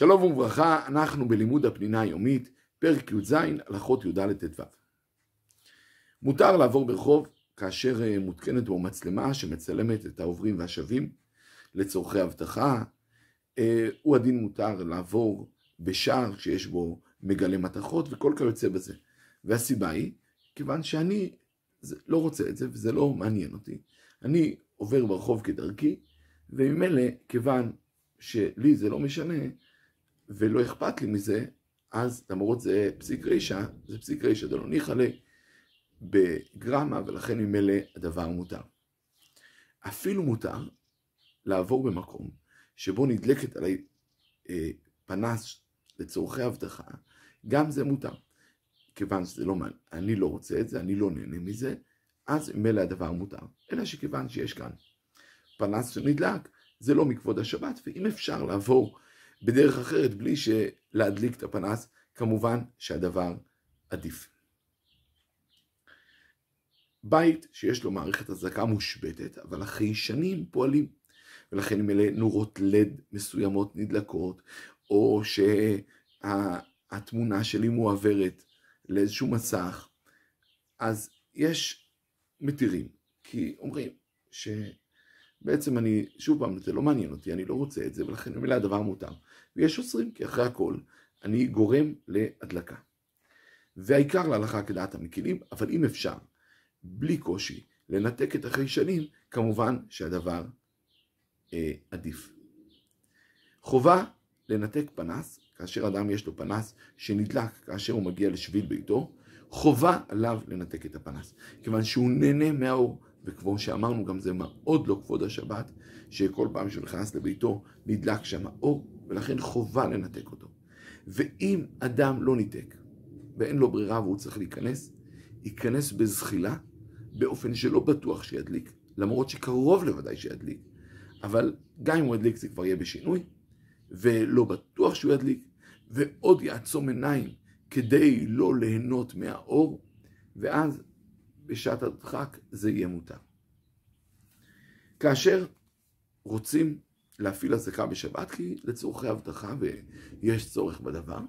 שלום וברכה, אנחנו בלימוד הפנינה היומית, פרק י"ז, הלכות י"ד ט"ו. מותר לעבור ברחוב כאשר אה, מותקנת בו מצלמה שמצלמת את העוברים והשבים לצורכי אבטחה. אה, הוא הדין מותר לעבור בשער שיש בו מגלה מתכות וכל כיוצא בזה. והסיבה היא, כיוון שאני לא רוצה את זה וזה לא מעניין אותי. אני עובר ברחוב כדרכי, וממילא, כיוון שלי זה לא משנה, ולא אכפת לי מזה, אז למרות זה פסיק רישא, זה פסיק רישא דלא ניחא לי בגרמה, ולכן ממילא הדבר מותר. אפילו מותר לעבור במקום שבו נדלקת עלי אה, פנס לצורכי אבטחה, גם זה מותר. כיוון שזה לא, אני לא רוצה את זה, אני לא נהנה מזה, אז ממילא הדבר מותר. אלא שכיוון שיש כאן פנס שנדלק, זה לא מכבוד השבת, ואם אפשר לעבור בדרך אחרת בלי להדליק את הפנס, כמובן שהדבר עדיף. בית שיש לו מערכת הזעקה מושבתת, אבל החיישנים פועלים, ולכן אם אלה נורות לד מסוימות נדלקות, או שהתמונה שלי מועברת לאיזשהו מסך, אז יש מתירים, כי אומרים ש... בעצם אני, שוב פעם, זה לא מעניין אותי, אני לא רוצה את זה, ולכן ממילא הדבר מותר. ויש אוסרים, כי אחרי הכל, אני גורם להדלקה. והעיקר להלכה כדעת המקילים, אבל אם אפשר, בלי קושי, לנתק את החיישנים, כמובן שהדבר אה, עדיף. חובה לנתק פנס, כאשר אדם יש לו פנס שנדלק כאשר הוא מגיע לשביל ביתו, חובה עליו לנתק את הפנס, כיוון שהוא נהנה מהאור. וכמו שאמרנו, גם זה מאוד לא כבוד השבת, שכל פעם שהוא נכנס לביתו נדלק שם אור, ולכן חובה לנתק אותו. ואם אדם לא ניתק, ואין לו ברירה והוא צריך להיכנס, ייכנס בזחילה, באופן שלא בטוח שידליק, למרות שקרוב לוודאי שידליק, אבל גם אם הוא ידליק זה כבר יהיה בשינוי, ולא בטוח שהוא ידליק, ועוד יעצום עיניים כדי לא ליהנות מהאור, ואז בשעת הדחק זה יהיה מותר. כאשר רוצים להפעיל אזעקה בשבת, כי לצורכי אבטחה ויש צורך בדבר,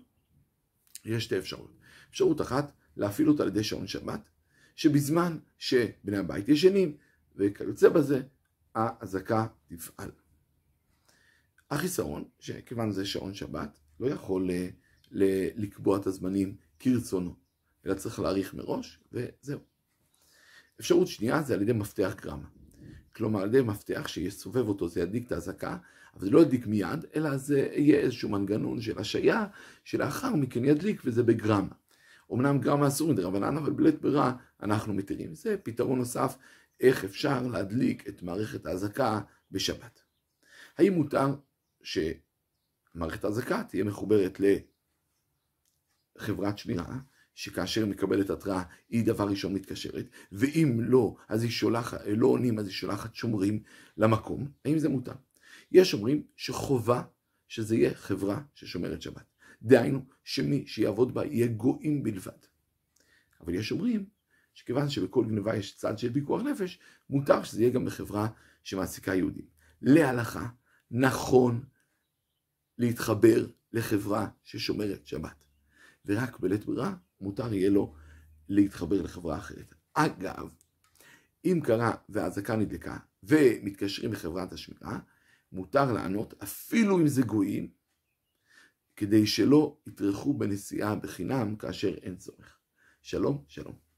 יש שתי אפשרויות. אפשרות אחת, להפעיל אותה על ידי שעון שבת, שבזמן שבני הבית ישנים וכיוצא בזה, האזעקה תפעל. החיסרון, שכיוון זה שעון שבת, לא יכול ל- ל- לקבוע את הזמנים כרצונו, אלא צריך להעריך מראש, וזהו. אפשרות שנייה זה על ידי מפתח גרמה. כלומר, על ידי מפתח שיסובב אותו, זה ידליק את האזעקה, אבל זה לא ידליק מיד, אלא זה יהיה איזשהו מנגנון של השעיה, שלאחר מכן ידליק, וזה בגרמה. אמנם גרמה אסור מדרבנן, אבל בלית ברירה אנחנו מתירים. זה פתרון נוסף, איך אפשר להדליק את מערכת האזעקה בשבת. האם מותר שמערכת האזעקה תהיה מחוברת לחברת שמירה, שכאשר מקבלת התראה היא דבר ראשון מתקשרת, ואם לא, אז היא שולחת, לא עונים, אז היא שולחת שומרים למקום, האם זה מותר? יש אומרים שחובה שזה יהיה חברה ששומרת שבת. דהיינו, שמי שיעבוד בה יהיה גויים בלבד. אבל יש אומרים שכיוון שבכל גניבה יש צד של פיקוח נפש, מותר שזה יהיה גם בחברה שמעסיקה יהודים. להלכה, נכון להתחבר לחברה ששומרת שבת. ורק בלית ברירה מותר יהיה לו להתחבר לחברה אחרת. אגב, אם קרה והאזעקה נדלקה ומתקשרים לחברת השמירה, מותר לענות אפילו אם זה גויים, כדי שלא יטרחו בנסיעה בחינם כאשר אין צורך. שלום, שלום.